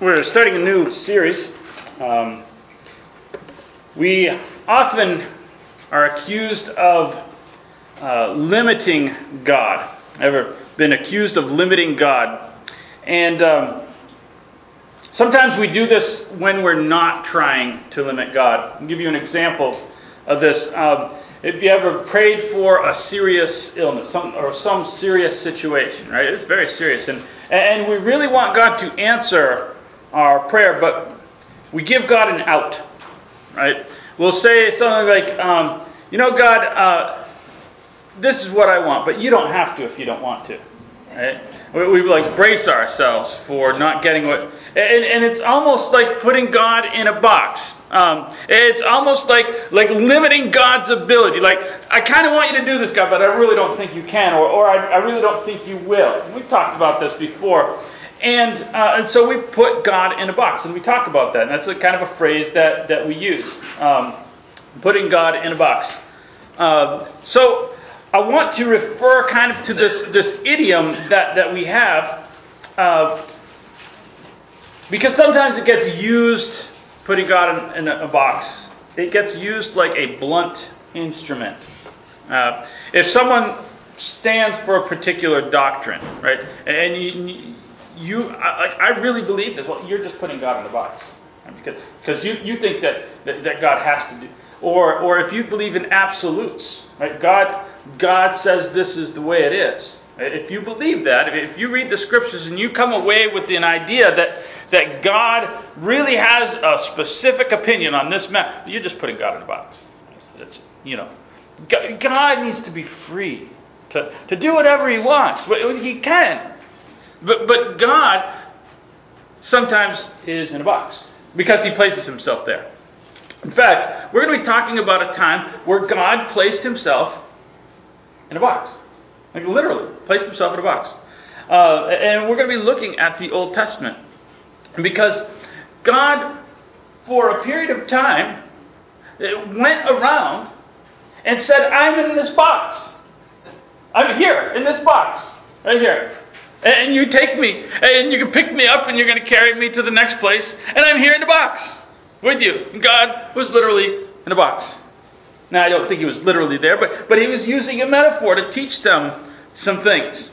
we're starting a new series. Um, we often are accused of uh, limiting God. Ever been accused of limiting God? And um, sometimes we do this when we're not trying to limit God. I'll give you an example of this. Um, if you ever prayed for a serious illness some, or some serious situation, right? It's very serious. And, and we really want God to answer our prayer, but we give God an out, right? We'll say something like, um, you know, God, uh, this is what I want, but you don't have to if you don't want to, right? We, we like brace ourselves for not getting what, and, and it's almost like putting God in a box. Um, it's almost like like limiting God's ability. Like I kind of want you to do this, God, but I really don't think you can, or or I, I really don't think you will. We've talked about this before. And, uh, and so we put God in a box, and we talk about that. And that's a kind of a phrase that, that we use um, putting God in a box. Uh, so I want to refer kind of to this, this idiom that, that we have, uh, because sometimes it gets used, putting God in, in a, a, box, it gets used like a blunt instrument. Uh, if someone stands for a particular doctrine, right, and you, you, I, I really believe this. Well, you're just putting God in the box. Because, because you, you think that, that, that God has to do. Or, or if you believe in absolutes, right? God, God says this is the way it is. If you believe that, if you read the scriptures and you come away with an idea that, that God really has a specific opinion on this matter, you're just putting God in a box. That's, you know, God needs to be free to, to do whatever He wants. He can. But, but God sometimes is in a box because He places Himself there. In fact, we're going to be talking about a time where God placed Himself in a box. Like literally, placed Himself in a box. Uh, and we're going to be looking at the Old Testament. Because God, for a period of time, went around and said, I'm in this box. I'm here in this box. Right here and you take me, and you can pick me up, and you're going to carry me to the next place, and I'm here in the box with you. And God was literally in a box. Now, I don't think he was literally there, but, but he was using a metaphor to teach them some things.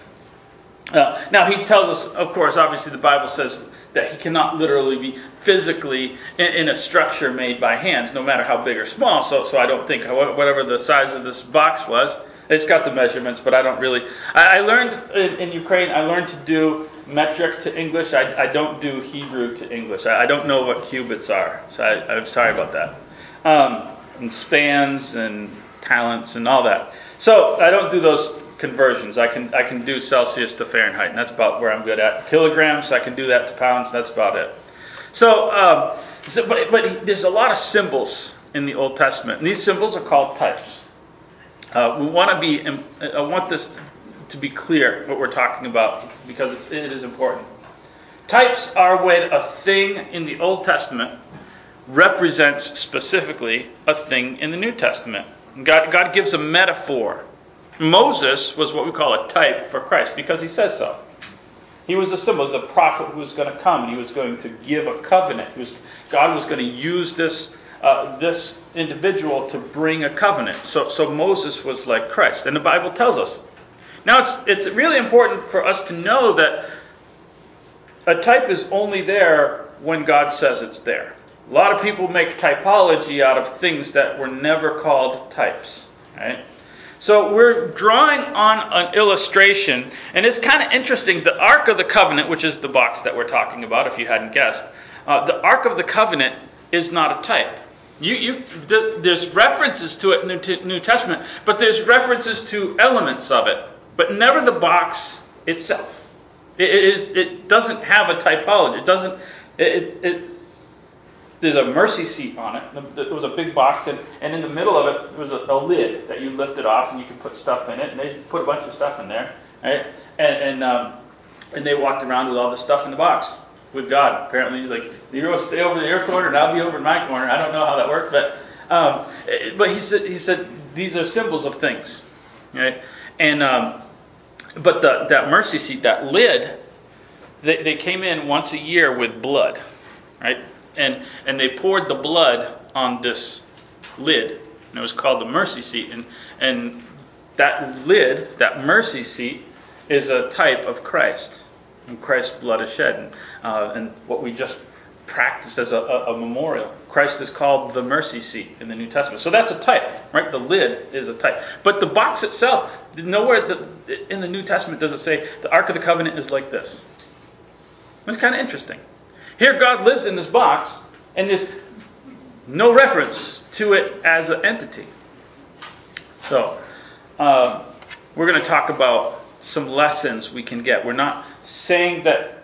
Uh, now, he tells us, of course, obviously, the Bible says that he cannot literally be physically in, in, a structure made by hands, no matter how big or small. So, so I don't think whatever the size of this box was, it's got the measurements, but I don't really. I, I learned in, in, Ukraine. I learned to do metric to English. I, I don't do Hebrew to English. I, I don't know what cubits are, so I, am sorry about that. Um, and spans and talents and all that. So I don't do those conversions. I can I can do Celsius to Fahrenheit, and that's about where I'm good at. Kilograms, I can do that to pounds. That's about it. So, um, so but but there's a lot of symbols in the Old Testament, and these symbols are called types. Uh, we want to be, um, I want this to be clear what we're talking about because it's, it is important. Types are when a thing in the Old Testament represents specifically a thing in the New Testament. God, God gives a metaphor. Moses was what we call a type for Christ because he says so. He was a symbol, he was a prophet who was going to come and he was going to give a covenant. Was, God was going to use this uh, this individual to bring a covenant. So, so Moses was like Christ, and the Bible tells us. Now, it's, it's really important for us to know that a type is only there when God says it's there. A lot of people make typology out of things that were never called types. Right? So we're drawing on an illustration, and it's kind of interesting. The Ark of the Covenant, which is the box that we're talking about, if you hadn't guessed, uh, the Ark of the Covenant is not a type. You, you, there's references to it in the New Testament, but there's references to elements of it, but never the box itself. It, is, it doesn't have a typology. It doesn't. It, it, there's a mercy seat on it. There was a big box, and, and in the middle of it there was a, a, lid that you lifted off, and you could put stuff in it. And they put a bunch of stuff in there, right? And and, um, and they walked around with all the stuff in the box with God. Apparently, he's like, to stay over in your corner, and I'll be over in my corner. I don't know how that worked, but um, but he said he said these are symbols of things, right? And um, but the, that mercy seat, that lid, they, they came in once a year with blood, right? And, and they poured the blood on this lid. And it was called the mercy seat. And, and that lid, that mercy seat, is a type of Christ. Christ's blood is shed. And, uh, and what we just practiced as a, a, a, memorial. Christ is called the mercy seat in the New Testament. So that's a type, right? The lid is a type. But the box itself, nowhere the, in the New Testament does it say the Ark of the Covenant is like this. It's kind of interesting. Here, God lives in this box, and there's no reference to it as an entity. So, uh, we're going to talk about some lessons we can get. We're not saying that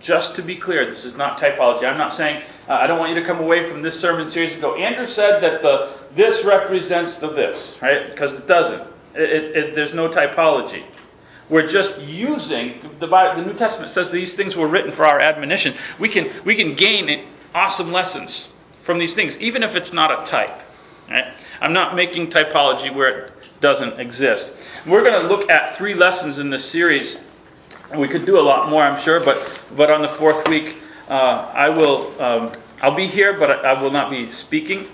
just to be clear, this is not typology. I'm not saying uh, I don't want you to come away from this sermon series and go. Andrew said that the this represents the this, right? Because it doesn't. It, it, it, there's no typology. We're just using the Bible, the New Testament says these things were written for our admonition. We can we can gain awesome lessons from these things, even if it's not a type. Right? I'm not making typology where it doesn't exist. We're going to look at three lessons in this series we could do a lot more, I'm sure, but, but on the fourth week, uh, I will, um, I'll be here, but I, I will not be speaking.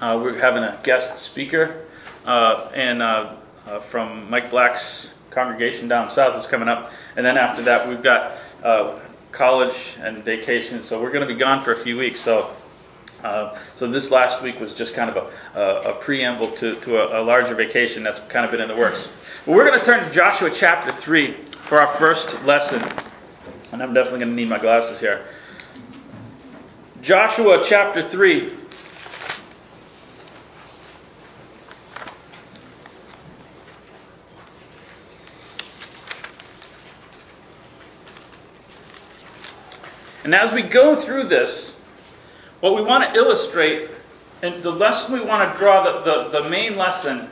Uh, we're having a guest speaker, uh, and uh, uh, from Mike Black's congregation down south is coming up. And then after that, we've got uh, college and vacation, so we're going to be gone for a few weeks. So uh, so this last week was just kind of a, a, a preamble to, to a, a, larger vacation that's kind of been in the works. But we're going to turn to Joshua chapter 3 for our first lesson. And I'm definitely going to need my glasses here. Joshua chapter 3. And as we go through this, what we want to illustrate, and the lesson we want to draw, the, the, the main lesson,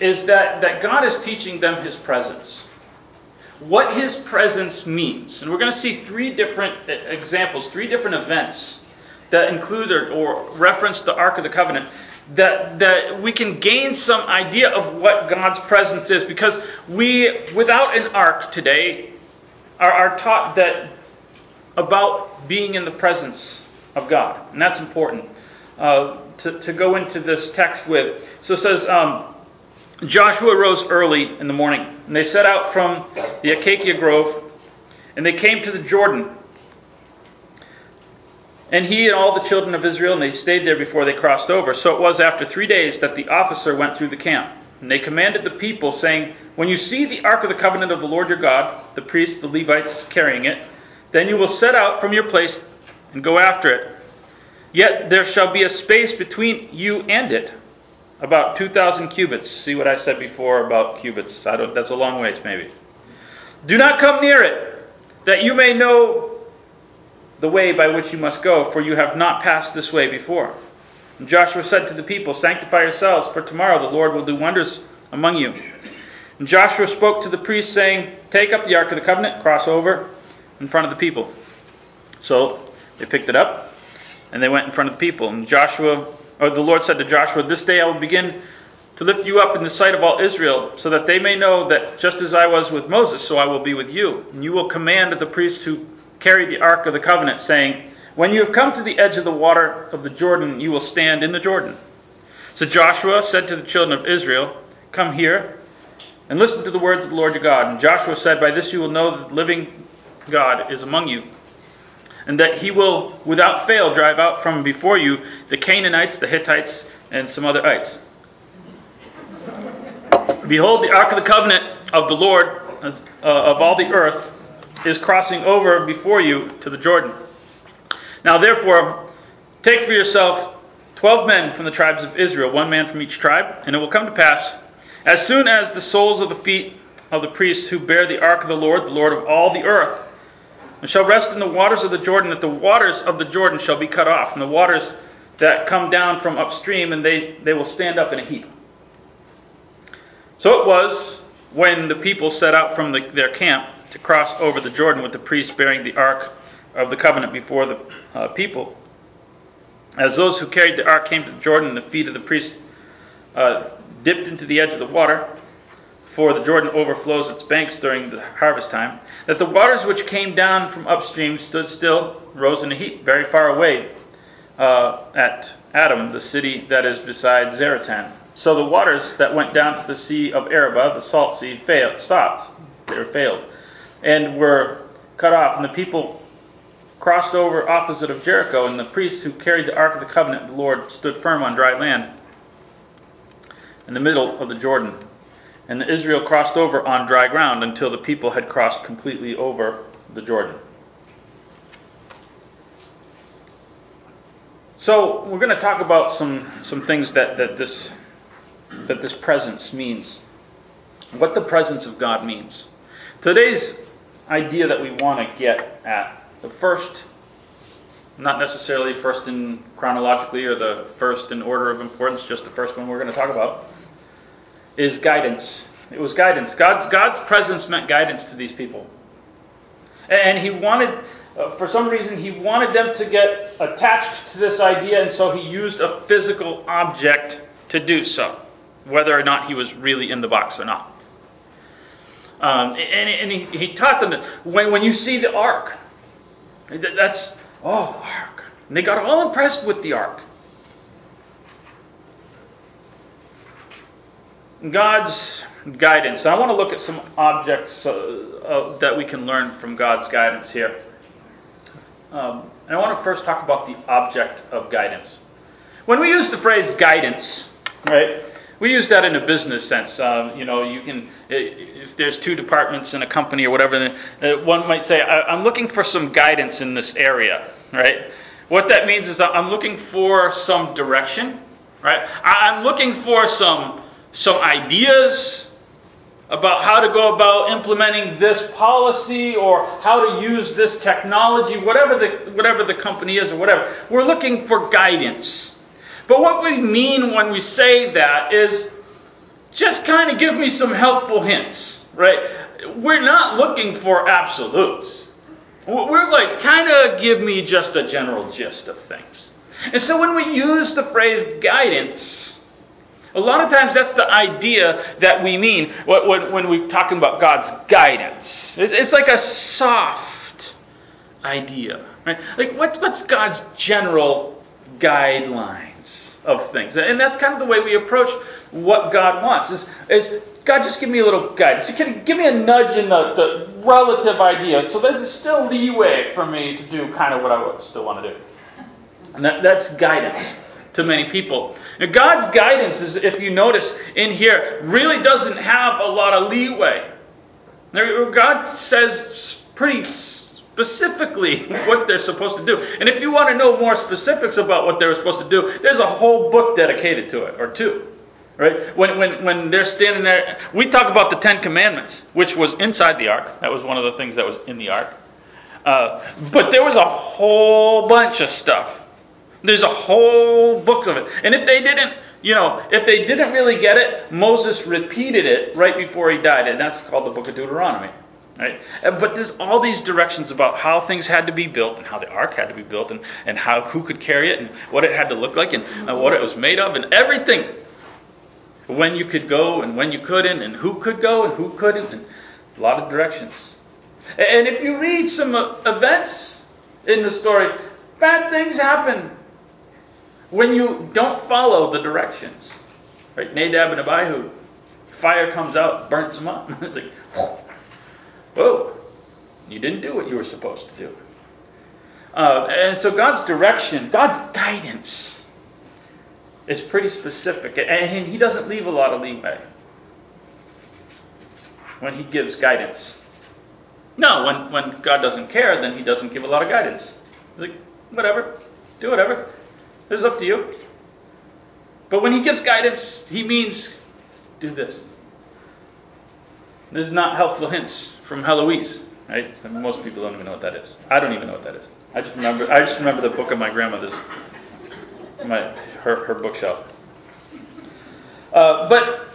is that, that God is teaching them His presence. What His presence means. And we're going to see three different examples, three different events that include or, or reference the Ark of the Covenant that, that we can gain some idea of what God's presence is because we, without an ark today, are, are taught that about being in the presence of God. And that's important uh, to, to go into this text with. So it says, um, Joshua rose early in the morning, and they set out from the Acacia Grove, and they came to the Jordan. And he and all the children of Israel, and they stayed there before they crossed over. So it was after three days that the officer went through the camp. And they commanded the people, saying, When you see the ark of the covenant of the Lord your God, the priests, the Levites carrying it, then you will set out from your place and go after it. Yet there shall be a space between you and it, about 2,000 cubits. See what I said before about cubits. I don't, that's a long ways, maybe. Do not come near it, that you may know the way by which you must go, for you have not passed this way before. And Joshua said to the people, Sanctify yourselves, for tomorrow the Lord will do wonders among you. And Joshua spoke to the priests, saying, Take up the Ark of the Covenant, cross over in front of the people. So they picked it up, and they went in front of the people. And Joshua, or the Lord said to Joshua, This day I will begin to lift you up in the sight of all Israel, so that they may know that just as I was with Moses, so I will be with you. And you will command the priests who carry the ark of the covenant, saying, When you have come to the edge of the water of the Jordan, you will stand in the Jordan. So Joshua said to the children of Israel, Come here and listen to the words of the Lord your God. And Joshua said, By this you will know that the living God is among you and that he will without fail drive out from before you the Canaanites, the Hittites, and some other ites. Behold, the ark of the covenant of the Lord uh, of all the earth is crossing over before you to the Jordan. Now, therefore, take for yourself twelve men from the tribes of Israel, one man from each tribe, and it will come to pass, as soon as the soles of the feet of the priests who bear the ark of the Lord, the Lord of all the earth, and shall rest in the waters of the Jordan, that the waters of the Jordan shall be cut off, and the waters that come down from upstream, and they, they will stand up in a heap. So it was when the people set out from the, their camp to cross over the Jordan with the priests bearing the ark of the covenant before the uh, people. As those who carried the ark came to the Jordan, the feet of the priests uh, dipped into the edge of the water. For the Jordan overflows its banks during the harvest time, that the waters which came down from upstream stood still, rose in a heap very far away uh, at Adam, the city that is beside Zaretan. So the waters that went down to the sea of Arabah, the salt sea, failed, stopped. They were failed, and were cut off. And the people crossed over opposite of Jericho, and the priests who carried the ark of the covenant of the Lord stood firm on dry land in the middle of the Jordan. And Israel crossed over on dry ground until the people had crossed completely over the Jordan. So we're going to talk about some, some things that, that this that this presence means. What the presence of God means. Today's idea that we want to get at the first not necessarily first in chronologically or the first in order of importance, just the first one we're going to talk about, is guidance. It was guidance. God's, God's presence meant guidance to these people. And he wanted, uh, for some reason, he wanted them to get attached to this idea, and so he used a physical object to do so, whether or not he was really in the box or not. Um, and, and he, he, taught them that when, when you see the ark, that's, oh, ark. And they got all impressed with the ark. God's guidance. I want to look at some objects uh, uh, that we can learn from God's guidance here. Um, and I want to first talk about the object of guidance. When we use the phrase guidance, right, we use that in a business sense. Um, you know, you can, if there's two departments in a company or whatever, uh, one might say, I'm looking for some guidance in this area, right? What that means is I'm looking for some direction, right? I'm looking for some some ideas about how to go about implementing this policy or how to use this technology, whatever the whatever the company is or whatever. We're looking for guidance. But what we mean when we say that is just kind of give me some helpful hints, right? We're not looking for absolutes. We're like, kind of give me just a general gist of things. And so when we use the phrase guidance, a lot of times that's the idea that we mean when, we're talking about God's guidance. It's like a soft idea. Right? Like, what's God's general guidelines of things. And that's kind of the way we approach what God wants. Is, is God just give me a little guidance. Give me a nudge in the, the relative idea so there's still leeway for me to do kind of what I still want to do. And that, that's guidance to many people. Now, God's guidance is, if you notice in here, really doesn't have a lot of leeway. God says pretty specifically what they're supposed to do. And if you want to know more specifics about what they were supposed to do, there's a whole book dedicated to it, or two. Right? When, when, when they're standing there, we talk about the Ten Commandments, which was inside the ark. That was one of the things that was in the ark. Uh, but there was a whole bunch of stuff. There's a whole book of it. And if they didn't, you know, if they didn't really get it, Moses repeated it right before he died. And that's called the book of Deuteronomy. Right? But there's all these directions about how things had to be built and how the ark had to be built and, and how who could carry it and what it had to look like and uh, what it was made of and everything. When you could go and when you couldn't and who could go and who couldn't and a lot of directions. And if you read some uh, events in the story, bad things happen when you don't follow the directions. Right? Nadab and Abihu, fire comes out, burns them up. it's like, Whoa, you didn't do what you were supposed to do. Uh, and so God's direction, God's guidance is pretty specific. And He doesn't leave a lot of leeway when He gives guidance. No, when, when God doesn't care, then He doesn't give a lot of guidance. Like, whatever, do whatever. It's up to you. But when He gives guidance, He means do this. This is not helpful hints from Heloise, right? And most people don't even know what that is. I don't even know what that is. I just remember. I just remember the book of my grandmother's, my her her bookshelf. Uh, but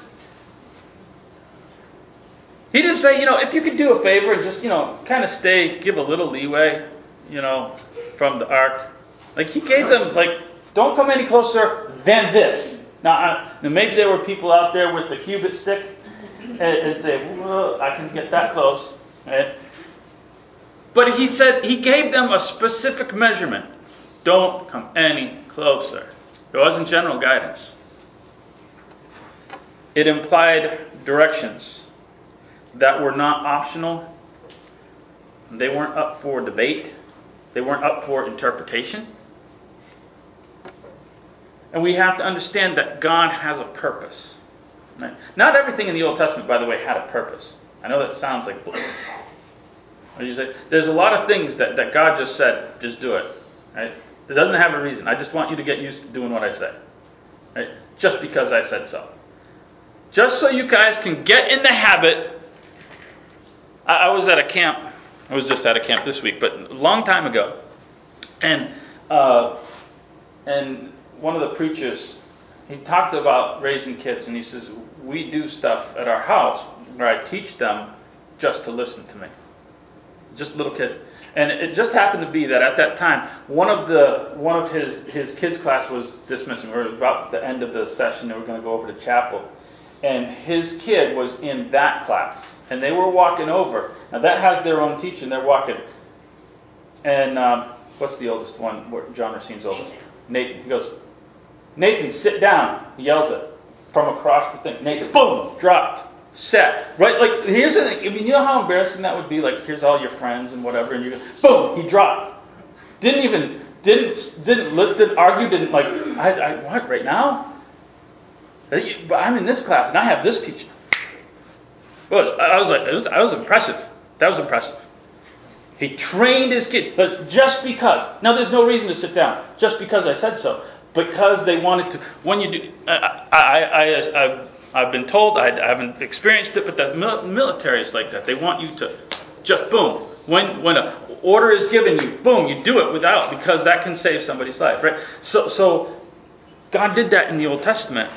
he didn't say, you know, if you could do a favor and just, you know, kind of stay, give a little leeway, you know, from the ark. Like he gave them, like, don't come any closer than this. Now, I, now maybe there were people out there with the cubit stick and, and say, well, I can get that close. Right? But he said he gave them a specific measurement. Don't come any closer. It wasn't general guidance. It implied directions that were not optional. They weren't up for debate. They weren't up for interpretation. And we have to understand that God has a purpose. Right? Not everything in the Old Testament, by the way, had a purpose. I know that sounds like say? There's a lot of things that, that God just said, just do it. Right? It doesn't have a reason. I just want you to get used to doing what I say. Right? Just because I said so. Just so you guys can get in the habit. I, I was at a camp. I was just at a camp this week, but a long time ago. And uh, and one of the preachers, he talked about raising kids, and he says, We do stuff at our house where I teach them just to listen to me. Just little kids. And it just happened to be that at that time, one of the one of his his kids' class was dismissing. We were about the end of the session, and we are going to go over to chapel. And his kid was in that class, and they were walking over. Now that has their own teaching. They're walking, and um, what's the oldest one? John Racine's oldest. Nathan. He goes, Nathan, sit down. He yells it from across the thing. Nathan, boom, dropped, set. Right? Like, here's the thing. I mean, you know how embarrassing that would be? Like, here's all your friends and whatever, and you go, boom, he dropped. Didn't even, didn't, didn't list, didn't argue, didn't like, I, I, what, right now? But I'm in this class and I have this teacher. Well, I was like, was, that was impressive. That was impressive. He trained his kid, but just because. Now, there's no reason to sit down. Just because I said so because they wanted to. When you do, I, I, I, I've, I've been told, I, I haven't experienced it, but the military is like that. They want you to just boom. When when an order is given you, boom, you do it without because that can save somebody's life, right? So so God did that in the Old Testament.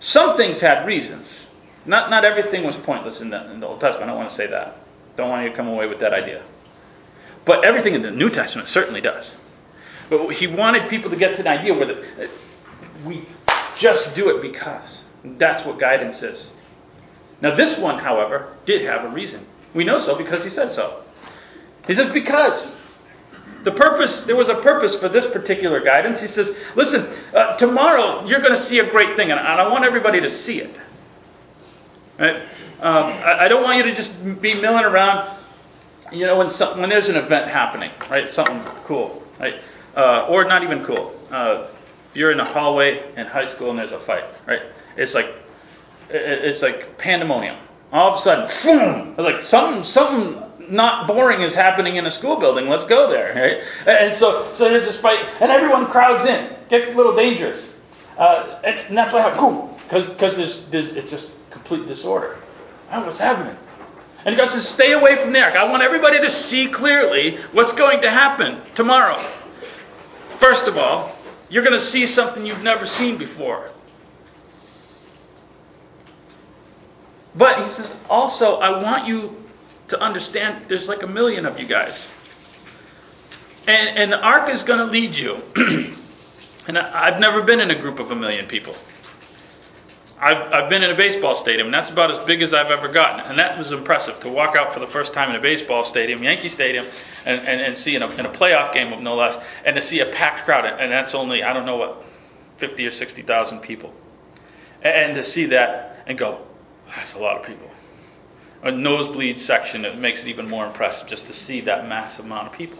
Some things had reasons. Not not everything was pointless in the, in the Old Testament. I don't want to say that. Don't want you to come away with that idea. But everything in the New Testament certainly does. But he wanted people to get to the idea where the, we just do it because. That's what guidance is. Now, this one, however, did have a reason. We know so because he said so. He says, because. The purpose, there was a purpose for this particular guidance. He says, listen, uh, tomorrow you're going to see a great thing, and I want everybody to see it. Right? Um, I, I, don't want you to just be milling around, you know, when, some, when there's an event happening, right? Something cool, right? Uh, or not even cool. Uh, you're in a hallway in high school and there's a fight, right? It's like it's like pandemonium. All of a sudden, boom, like something something not boring is happening in a school building. Let's go there, right? And so so there's this fight, and everyone crowds in. Gets a little dangerous, uh, and, and, that's have boom, because because there's, there's it's just complete disorder. Oh, what's happening? And God says, stay away from there. I want everybody to see clearly what's going to happen tomorrow. First of all, you're going to see something you've never seen before. But he says, also, I want you to understand there's like a million of you guys. And, and the ark is going to lead you. and I, I've never been in a group of a million people. I've, I've been in a baseball stadium, and that's about as big as I've ever gotten. And that was impressive to walk out for the first time in a baseball stadium, Yankee Stadium, and, and, and see in a, in a playoff game of no less, and to see a packed crowd, and that's only, I don't know what, 50 or 60,000 people. And, and to see that and go, that's a lot of people. A nosebleed section, it makes it even more impressive just to see that massive amount of people.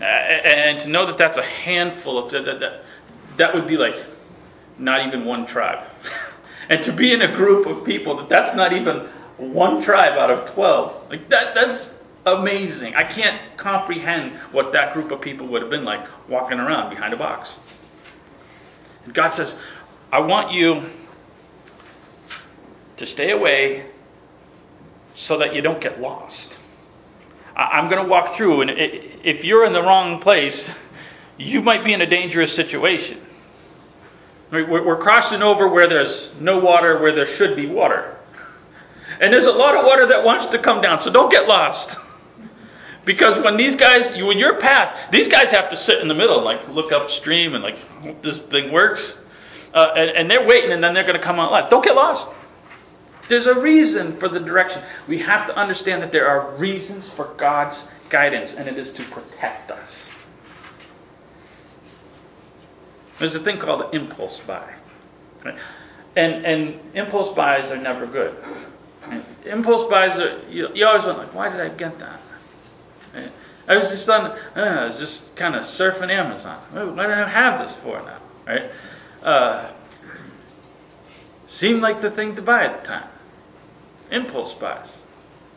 And, to know that that's a handful of, that, that, that would be like, not even one tribe. and to be in a group of people that that's not even one tribe out of 12, like that, that's amazing. I can't comprehend what that group of people would have been like walking around behind a box. And God says, I want you to stay away so that you don't get lost. I'm going to walk through, and if you're in the wrong place, you might be in a dangerous situation. We're crossing over where there's no water, where there should be water. And there's a lot of water that wants to come down, so don't get lost. Because when these guys, you in your path, these guys have to sit in the middle, like look upstream and like this thing works. uh, and, and they're waiting, and then they're going to come out last. Don't get lost. There's a reason for the direction. We have to understand that there are reasons for God's guidance, and it is to protect us. There's a thing called impulse buy. Right? And, and impulse buys are never good. Impulse buys are, you, you always wonder, like, why did I get that? I was just on, uh, I was just kind of surfing Amazon. Why do I have this for now? Right? Uh, seemed like the thing to buy at the time. Impulse buys.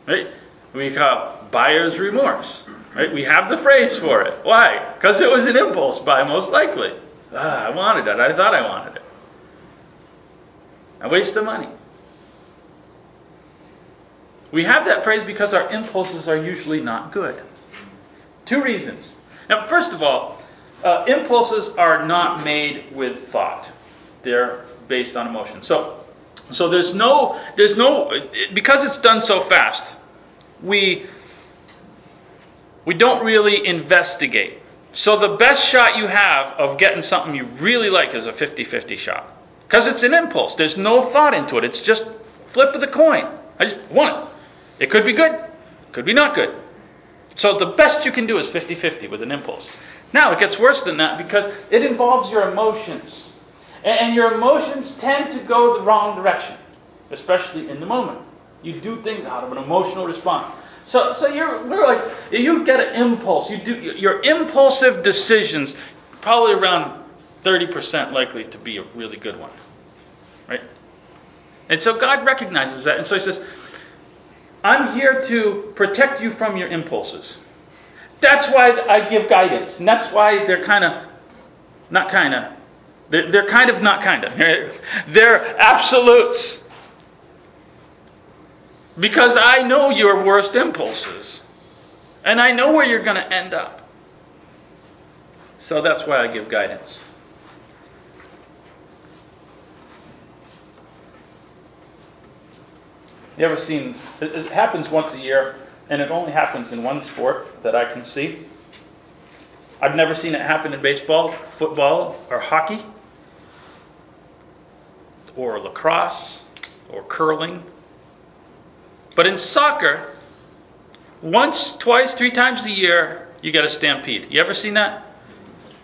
Right? We call buyer's remorse. Right? We have the phrase for it. Why? Because it was an impulse buy, most likely. Ah, I wanted it. I thought I wanted it. I waste the money. We have that phrase because our impulses are usually not good. Two reasons. Now, first of all, uh, impulses are not made with thought. They're based on emotion. So, so there's no, there's no, because it's done so fast, we, we don't really investigate. So the best shot you have of getting something you really like is a 50-50 shot. Because it's an impulse. There's no thought into it. It's just flip of the coin. I just want it. It could be good, could be not good. So the best you can do is 50 50 with an impulse. Now, it gets worse than that because it involves your emotions. And your emotions tend to go the wrong direction, especially in the moment. You do things out of an emotional response. So, so you're, like, you get an impulse. You do your impulsive decisions, probably around 30% likely to be a really good one. Right? And so God recognizes that. And so He says, I'm here to protect you from your impulses. That's why I give guidance. And that's why they're kind of, not kind of, they're, they're kind of not kind of. They're absolutes. Because I know your worst impulses. And I know where you're going to end up. So that's why I give guidance. You ever seen? It, happens once a year, and it only happens in one sport that I can see. I've never seen it happen in baseball, football, or hockey, or lacrosse, or curling. But in soccer, once, twice, three times a year, you get a stampede. You ever seen that?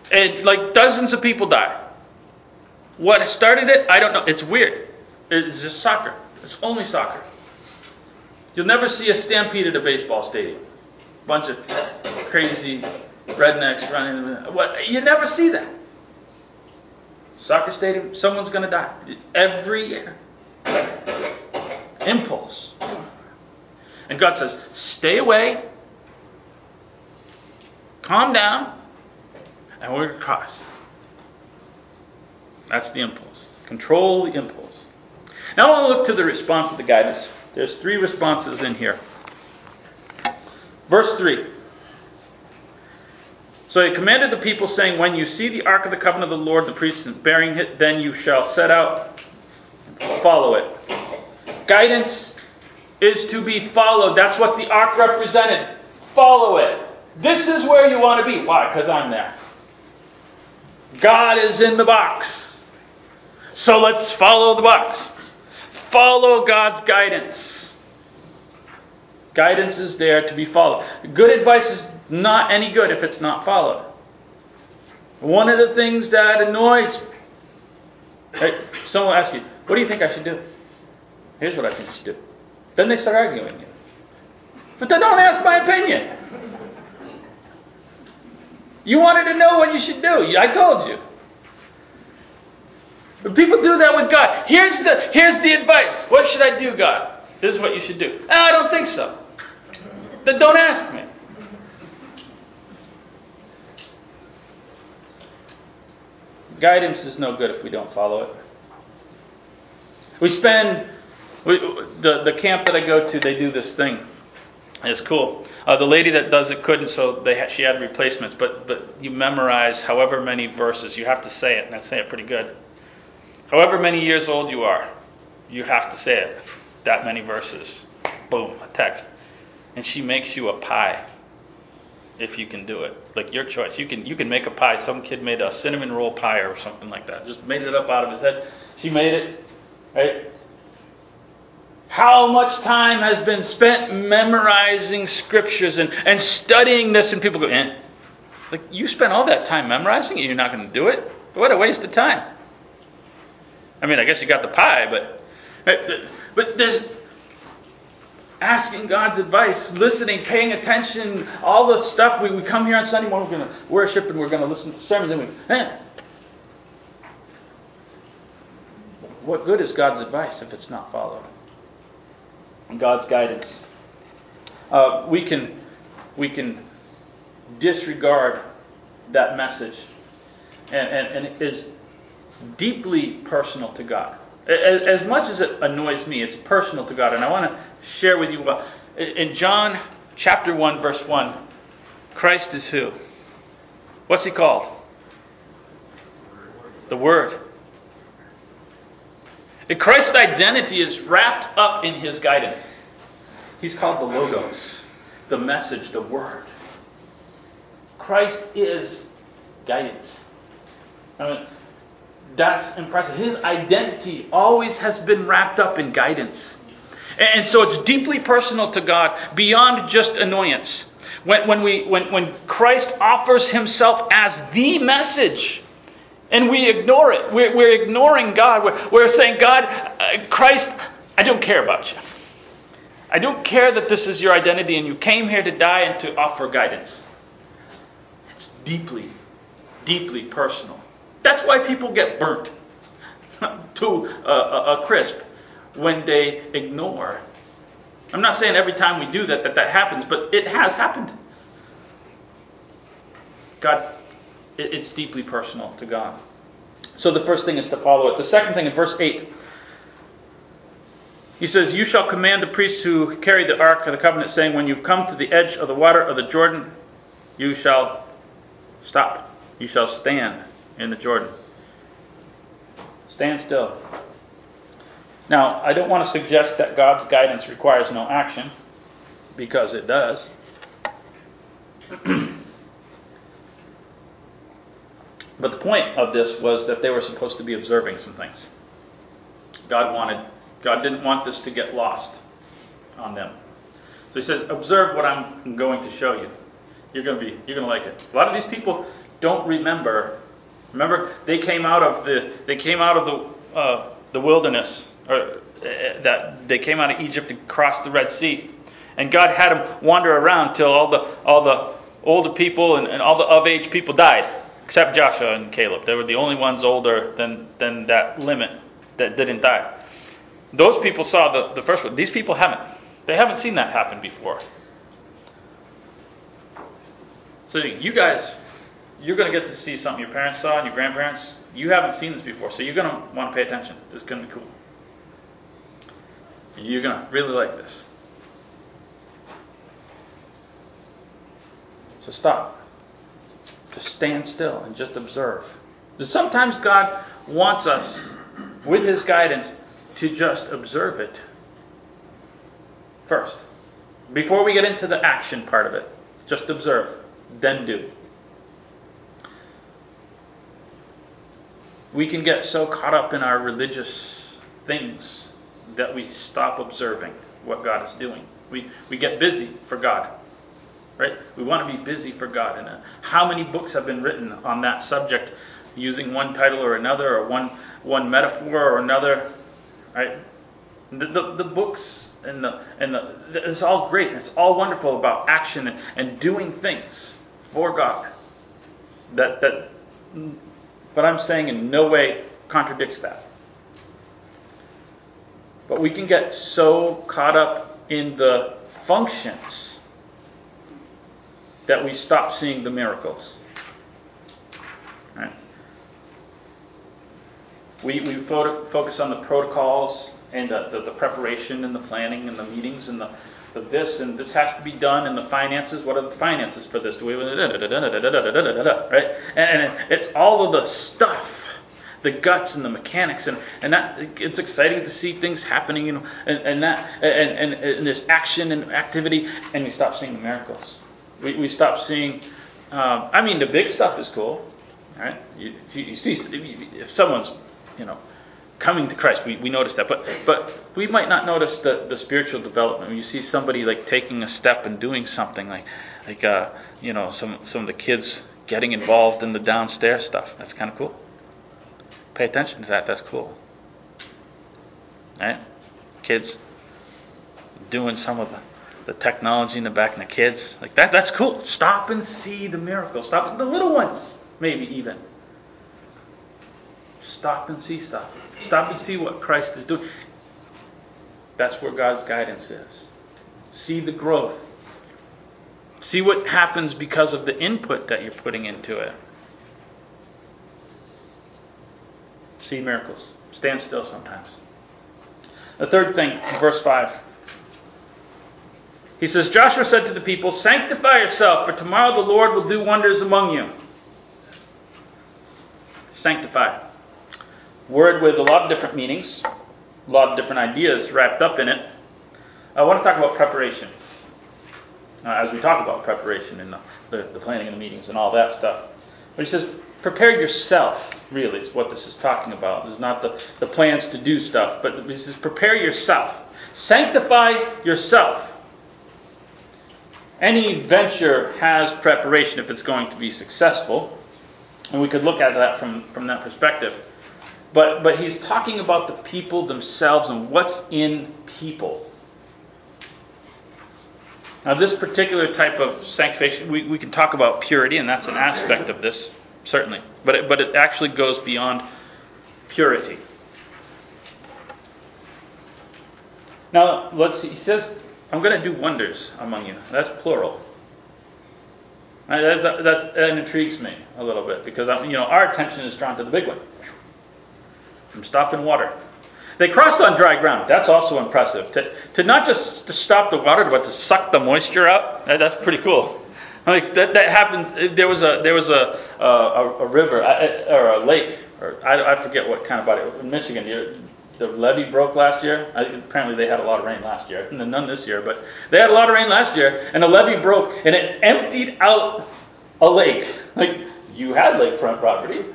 And like dozens of people die. What started it? I don't know. It's weird. It's just soccer. It's only soccer. You'll never see a stampede at a baseball stadium. Bunch of crazy rednecks running. What? You never see that. Soccer stadium, someone's going to die every year. Impulse. And God says, stay away, calm down, and we're cross. That's the impulse. Control the impulse. Now I want to look to the response of the guidance. There's three responses in here. Verse 3. So he commanded the people, saying, When you see the ark of the covenant of the Lord, the priests bearing it, then you shall set out and follow it. Guidance is to be followed. That's what the ark represented. Follow it. This is where you want to be. Why? Because I'm there. God is in the box. So let's follow the box. Follow God's guidance. Guidance is there to be followed. Good advice is not any good if it's not followed. One of the things that annoys hey, someone will ask you, What do you think I should do? Here's what I think you should do. Then they start arguing with you. But then don't ask my opinion. You wanted to know what you should do. I told you. But people do that with God. Here's the, here's the advice. What should I do, God? This is what you should do. Oh, I don't think so. Then don't ask me. Guidance is no good if we don't follow it. We spend, we, the, the camp that I go to, they do this thing. It's cool. Uh, the lady that does it couldn't, so they she had replacements. But but you memorize however many verses. You have to say it, and I say it pretty good. However many years old you are, you have to say it. That many verses. Boom, a text. And she makes you a pie. if you can do it. Like your choice. You can you can make a pie. Some kid made a cinnamon roll pie or something like that. Just made it up out of his head. She made it. Right? How much time has been spent memorizing scriptures and, and studying this and people go, eh. Like you spent all that time memorizing it, you're not going to do it? What a waste of time. I mean, I guess you got the pie, but but there's asking God's advice, listening, paying attention, all the stuff. We, we come here on Sunday morning, we're going to worship and we're going to listen to sermons. Then we, eh. What good is God's advice if it's not followed? And God's guidance. Uh, we can we can disregard that message, and, and, and it is deeply personal to God. As, much as it annoys me, it's personal to God, and I want to share with you about. In John chapter 1, verse 1, Christ is who? What's he called? The Word. And Christ's identity is wrapped up in his guidance. He's called the Logos, the message, the Word. Christ is guidance. I mean, that's impressive. His identity always has been wrapped up in guidance. And so it's deeply personal to God, beyond just annoyance. When, when, we, when, when Christ offers himself as the message, and we ignore it, we're, we're ignoring God. We're, we're saying, God, uh, Christ, I don't care about you. I don't care that this is your identity and you came here to die and to offer guidance. It's deeply, deeply personal. That's why people get burnt to a, a, crisp when they ignore. I'm not saying every time we do that that that happens, but it has happened. God, it, it's deeply personal to God. So the first thing is to follow it. The second thing in verse 8, he says, You shall command the priests who carry the ark of the covenant, saying, When you've come to the edge of the water of the Jordan, you shall stop. You shall stand in the Jordan. Stand still. Now, I don't want to suggest that God's guidance requires no action, because it does. but the point of this was that they were supposed to be observing some things. God wanted, God didn't want this to get lost on them. So he says, observe what I'm going to show you. You're going to be, you're going to like it. A lot of these people don't remember. Remember, they came out of the, they came out of the, uh, the wilderness or uh, that they came out of Egypt and crossed the Red Sea. And God had them wander around till all the all the older people and, and all the of age people died, except Joshua and Caleb. They were the only ones older than than that limit that didn't die. Those people saw the, the first one. These people haven't. They haven't seen that happen before. So you guys, you're going to get to see something your parents saw and your grandparents. You haven't seen this before, so you're going to want to pay attention. This is going to be cool. You're going to really like this. So stop. Just stand still and just observe. Because sometimes God wants us, with His guidance, to just observe it first. Before we get into the action part of it, just observe, then do. We can get so caught up in our religious things that we stop observing what God is doing. We, we get busy for God. Right? We want to be busy for God. And uh, how many books have been written on that subject using one title or another, or one, one metaphor or another? Right? The, the, the books and the, and the, it's all great. It's all wonderful about action and, and doing things for God. That, that, but I'm saying in no way contradicts that. But we can get so caught up in the functions that we stop seeing the miracles. Right? We, we focus on the protocols and the, the, the, preparation and the planning and the meetings and the, the this and this has to be done and the finances. What are the finances for this? Do we right? And, it's all of the stuff the guts and the mechanics and, and that it's exciting to see things happening you know and, and that and, and, and this action and activity and we stop seeing the miracles We, we stop seeing. Um, I mean, the big stuff is cool, right? You, you see, if someone's, you know, coming to Christ, we, we notice that. But but we might not notice the, the spiritual development. When you see somebody like taking a step and doing something, like like uh, you know, some some of the kids getting involved in the downstairs stuff. That's kind of cool. Pay attention to that. That's cool. Right? Kids doing some of the, the technology in the back and the kids. Like that that's cool. Stop and see the miracle. Stop the little ones, maybe even. Stop and see stuff. Stop and see what Christ is doing. That's where God's guidance is. See the growth. See what happens because of the input that you're putting into it. See miracles. Stand still sometimes. The third thing, verse 5. He says, Joshua said to the people, Sanctify yourself, for tomorrow the Lord will do wonders among you. Sanctify. Word with a lot of different meanings, a lot of different ideas wrapped up in it. I want to talk about preparation. Uh, as we talk about preparation and the, the, the planning of the meetings and all that stuff. But he says, prepare yourself, really, is what this is talking about. This is not the, the plans to do stuff, but he says, prepare yourself. Sanctify yourself. Any venture has preparation if it's going to be successful. And we could look at that from, from that perspective. But, but he's talking about the people themselves and what's in people. Now, this particular type of sanctification, we, we can talk about purity, and that's an aspect of this, certainly. But it, but it actually goes beyond purity. Now, let's see. He says, I'm going to do wonders among you. That's plural. That, that, that, intrigues me a little bit because uh, you know our attention is drawn to the big one from stopping water. They crossed on dry ground. That's also impressive. To, to not just to stop the water, but to suck the moisture out. That, that's pretty cool. Like that, that happened. There was a there was a a, a river or a lake, or I, I forget what kind of body in Michigan the levee broke last year. I, apparently, they had a lot of rain last year, and none this year, but they had a lot of rain last year, and the levee broke, and it emptied out a lake. Like you had lakefront property,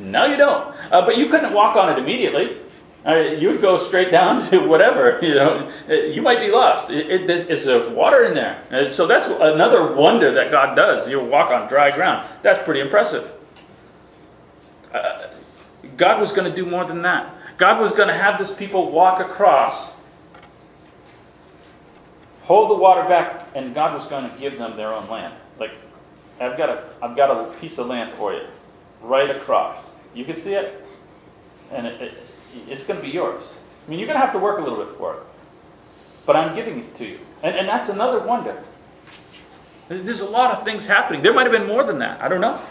now you don't. Uh, but you couldn't walk on it immediately. Uh, you would go straight down to whatever. You know, uh, you might be lost. It, it, it's, there's water in there, uh, so that's another wonder that God does. You walk on dry ground. That's pretty impressive. Uh, God was going to do more than that. God was going to have this people walk across, hold the water back, and God was going to give them their own land. Like, I've got a, I've got a piece of land for you, right across. You can see it, and it, it, it's going to be yours. I mean, you're going to have to work a little bit for it, but I'm giving it to you, and, and that's another wonder. There's a lot of things happening. There might have been more than that. I don't know.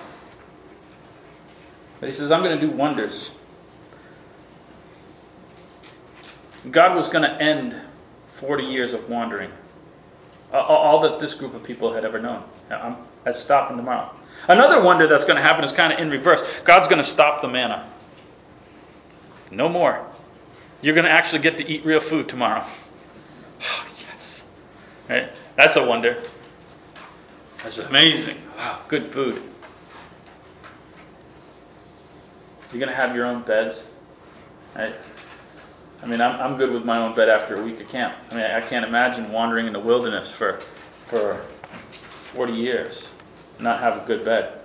But he says, I'm going to do wonders. God was going to end 40 years of wandering. All that this group of people had ever known. Now, I'm, stopping tomorrow. Another wonder that's going to happen is kind of in reverse. God's going to stop the manna. No more. You're going to actually get to eat real food tomorrow. Oh, yes. Right? That's a wonder. That's amazing. Wow, good food. You're going to have your own beds. Right? I mean, I'm, I'm good with my own bed after a week of camp. I mean, I can't imagine wandering in the wilderness for, for 40 years not have a good bed.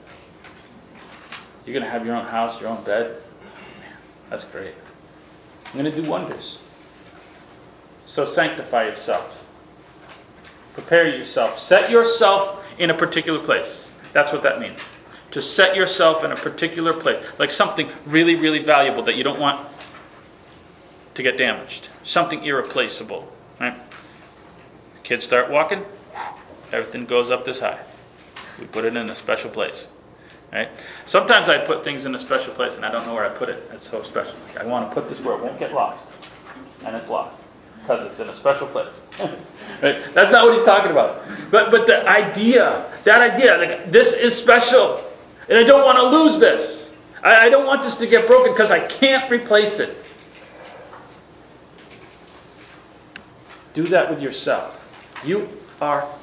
You're going to have your own house, your own bed. Man, that's great. I'm going to do wonders. So sanctify yourself. Prepare yourself. Set yourself in a particular place. That's what that means. To set yourself in a particular place. Like something really, really valuable that you don't want to get damaged. Something irreplaceable. Right? Kids start walking, everything goes up this high. We put it in a special place. Right? Sometimes I put things in a special place and I don't know where I put it. It's so special. I want to put this where it won't get lost. And it's lost. Because it's in a special place. right? That's not what he's talking about. But but the idea, that idea, like this is special. And I don't want to lose this. I, I don't want this to get broken because I can't replace it. Do that with yourself. You are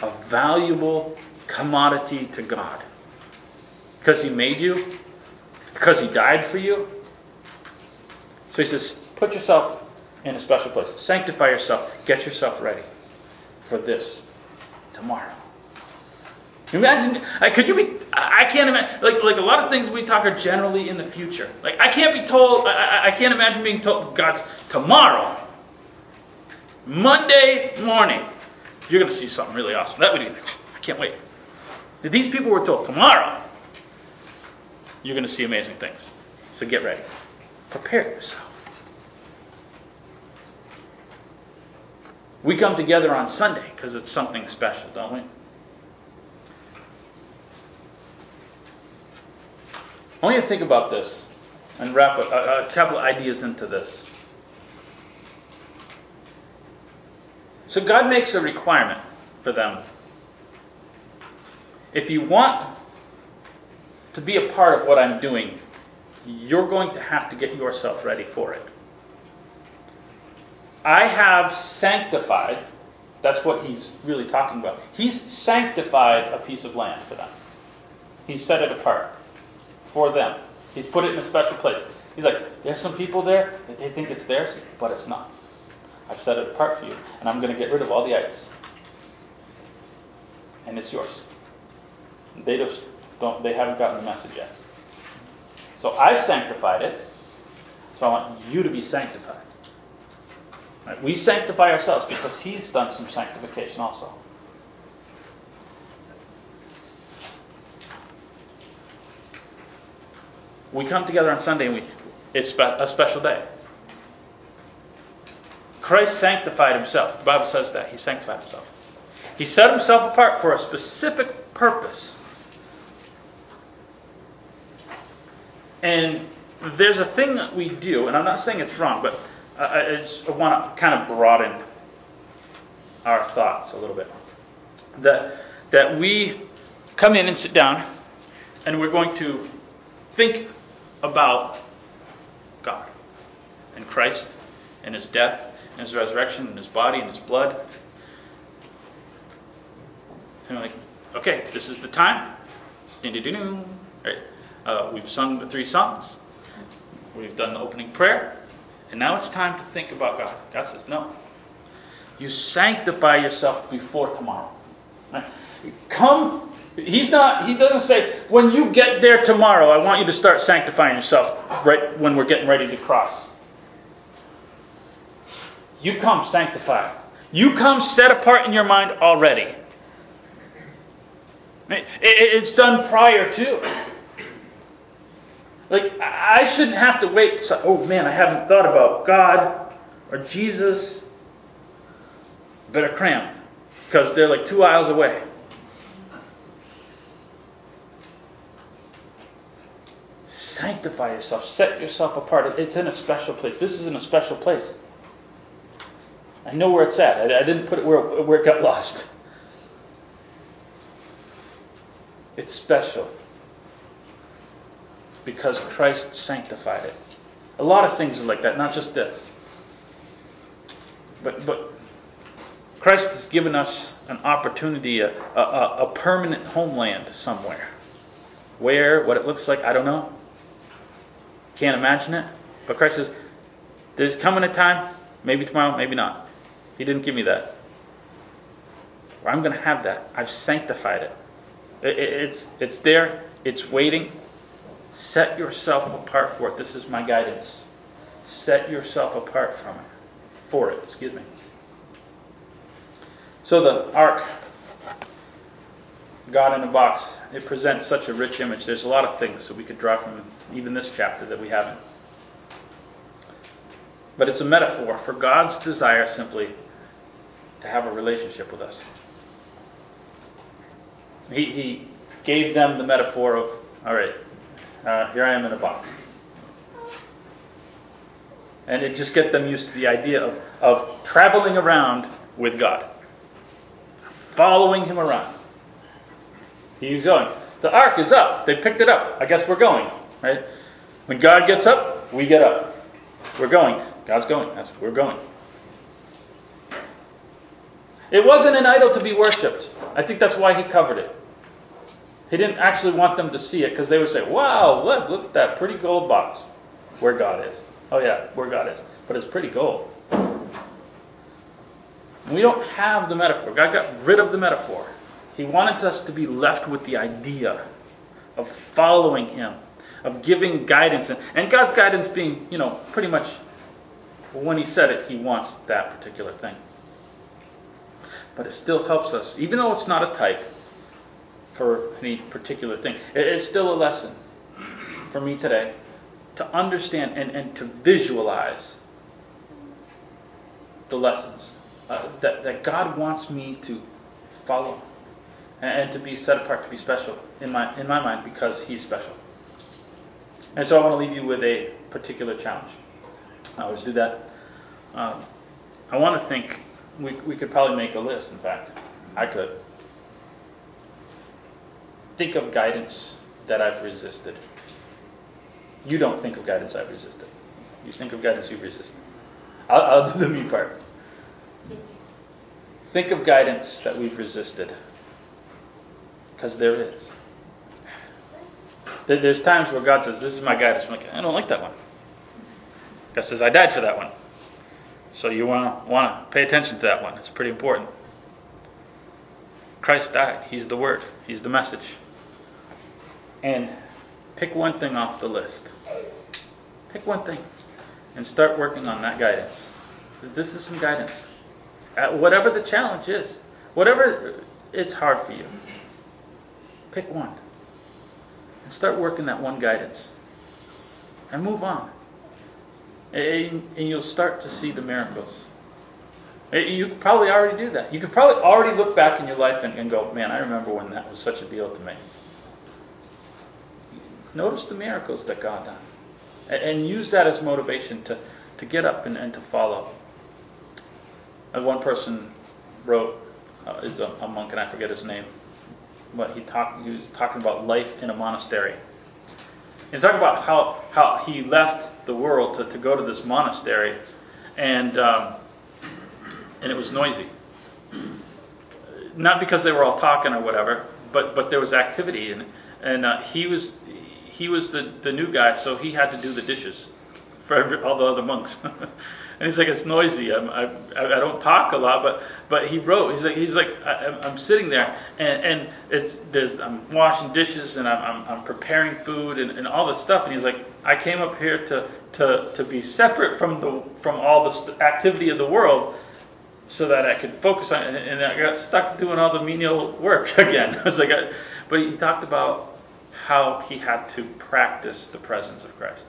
a valuable commodity to God. Because He made you, because He died for you. So He says, put yourself in a special place. Sanctify yourself. Get yourself ready for this tomorrow. Imagine, could you be? I can't imagine. Like, like a lot of things we talk are generally in the future. Like, I can't be told. I, I can't imagine being told God's tomorrow, Monday morning. You're going to see something really awesome. That would be. I can't wait. These people were told tomorrow, you're going to see amazing things. So get ready. Prepare yourself. We come together on Sunday because it's something special, don't we? I want you to think about this and wrap a, a, a couple of ideas into this. So God makes a requirement for them. If you want to be a part of what I'm doing, you're going to have to get yourself ready for it. I have sanctified, that's what he's really talking about. He's sanctified a piece of land for them, he's set it apart for them. He's put it in a special place. He's like, there's some people there that they think it's theirs, but it's not. I've set it apart for you, and I'm going to get rid of all the idols. And it's yours. They just don't they haven't gotten the message yet. So I've sanctified it, so I want you to be sanctified. Right? We sanctify ourselves because He's done some sanctification also. We come together on Sunday and we, it's a special day. Christ sanctified himself. The Bible says that. He sanctified himself. He set himself apart for a specific purpose. And there's a thing that we do, and I'm not saying it's wrong, but I, I want to kind of broaden our thoughts a little bit. That, that we come in and sit down, and we're going to think about God and Christ and His death and His resurrection and His body and His blood. And we're like, okay, this is the time. Right? Uh, we've sung the three songs. We've done the opening prayer. And now it's time to think about God. God says, no. You sanctify yourself before tomorrow. Come He's not, he doesn't say, when you get there tomorrow, I want you to start sanctifying yourself right when we're getting ready to cross. You come sanctified. You come set apart in your mind already. It's done prior to. Like, I shouldn't have to wait. oh man, I haven't thought about God or Jesus. Better cram because they're like two aisles away. sanctify yourself, set yourself apart. It's in a special place. This is in a special place. I know where it's at. I, I didn't put it where, where it got lost. It's special because Christ sanctified it. A lot of things are like that, not just this. But, but Christ has given us an opportunity, a, a, a permanent homeland somewhere. Where, what it looks like, I don't know. Can't imagine it. But Christ says, There's coming a time, maybe tomorrow, maybe not. He didn't give me that. I'm going to have that. I've sanctified it. it, it it's, it's there, it's waiting. Set yourself apart for it. This is my guidance. Set yourself apart from it. For it, excuse me. So the ark God in a box, it presents such a rich image. There's a lot of things that we could draw from even this chapter that we haven't. But it's a metaphor for God's desire simply to have a relationship with us. He, he gave them the metaphor of, all right, uh, here I am in a box. And it just get them used to the idea of, of traveling around with God, following Him around. He's going. The ark is up. They picked it up. I guess we're going. Right? When God gets up, we get up. We're going. God's going. That's we're going. It wasn't an idol to be worshipped. I think that's why he covered it. He didn't actually want them to see it because they would say, wow, look, look at that pretty gold box where God is. Oh, yeah, where God is. But it's pretty gold. We don't have the metaphor. God got rid of the metaphor. He wanted us to be left with the idea of following Him, of giving guidance. And, and God's guidance being, you know, pretty much when He said it, He wants that particular thing. But it still helps us, even though it's not a type for any particular thing, it's still a lesson for me today to understand and, and to visualize the lessons uh, that, that God wants me to follow and, and to be set apart, to be special in my, in my mind because He's special. And so I want to leave you with a particular challenge. I always do that. Um, I want to think, we, we could probably make a list, in fact. I could. Think of guidance that I've resisted. You don't think of guidance I've resisted. You think of guidance you've resisted. I'll, I'll do the me part. Think of guidance that we've resisted. Because there is. There's times where God says, This is my guidance. I'm like, I don't like that one. God says, I died for that one. So you want to want to pay attention to that one. It's pretty important. Christ died. He's the Word. He's the message. And pick one thing off the list. Pick one thing and start working on that guidance. This is some guidance. At whatever the challenge is, whatever it's hard for you, pick one and start working that one guidance and move on. And, you'll start to see the miracles. You probably already do that. You could probably already look back in your life and, and go, man, I remember when that was such a deal to me. Notice the miracles that God done. And use that as motivation to, to get up and, and to follow. As one person wrote, uh, is a, a, monk, and I forget his name, but he, talked, he was talking about life in a monastery. And talking about how, how he left the world to, to go to this monastery, and, um, and it was noisy. Not because they were all talking or whatever, but, but there was activity, and, and uh, he was he was the, the new guy, so he had to do the dishes for every, all the other monks. and he's like, it's noisy. I'm, I, I don't talk a lot, but but he wrote. He's like, he's like, I, am sitting there, and, and it's there's I'm washing dishes and I'm, I'm, I'm preparing food and, and all this stuff. And he's like, I came up here to to to be separate from the from all the activity of the world. So that I could focus on, it. and I got stuck doing all the menial work again. I was like, I, but he talked about how he had to practice the presence of Christ.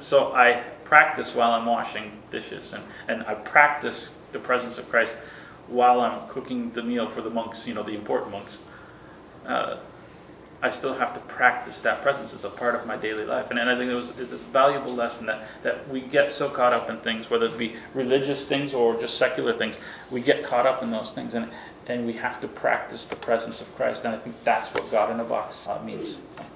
So I practice while I'm washing dishes, and, and I practice the presence of Christ while I'm cooking the meal for the monks, you know, the important monks. Uh, I still have to practice that presence as a part of my daily life. And, and I think it was this valuable lesson that, that we get so caught up in things, whether it be religious things or just secular things, we get caught up in those things. And, and we have to practice the presence of Christ. And I think that's what God in a box uh, means.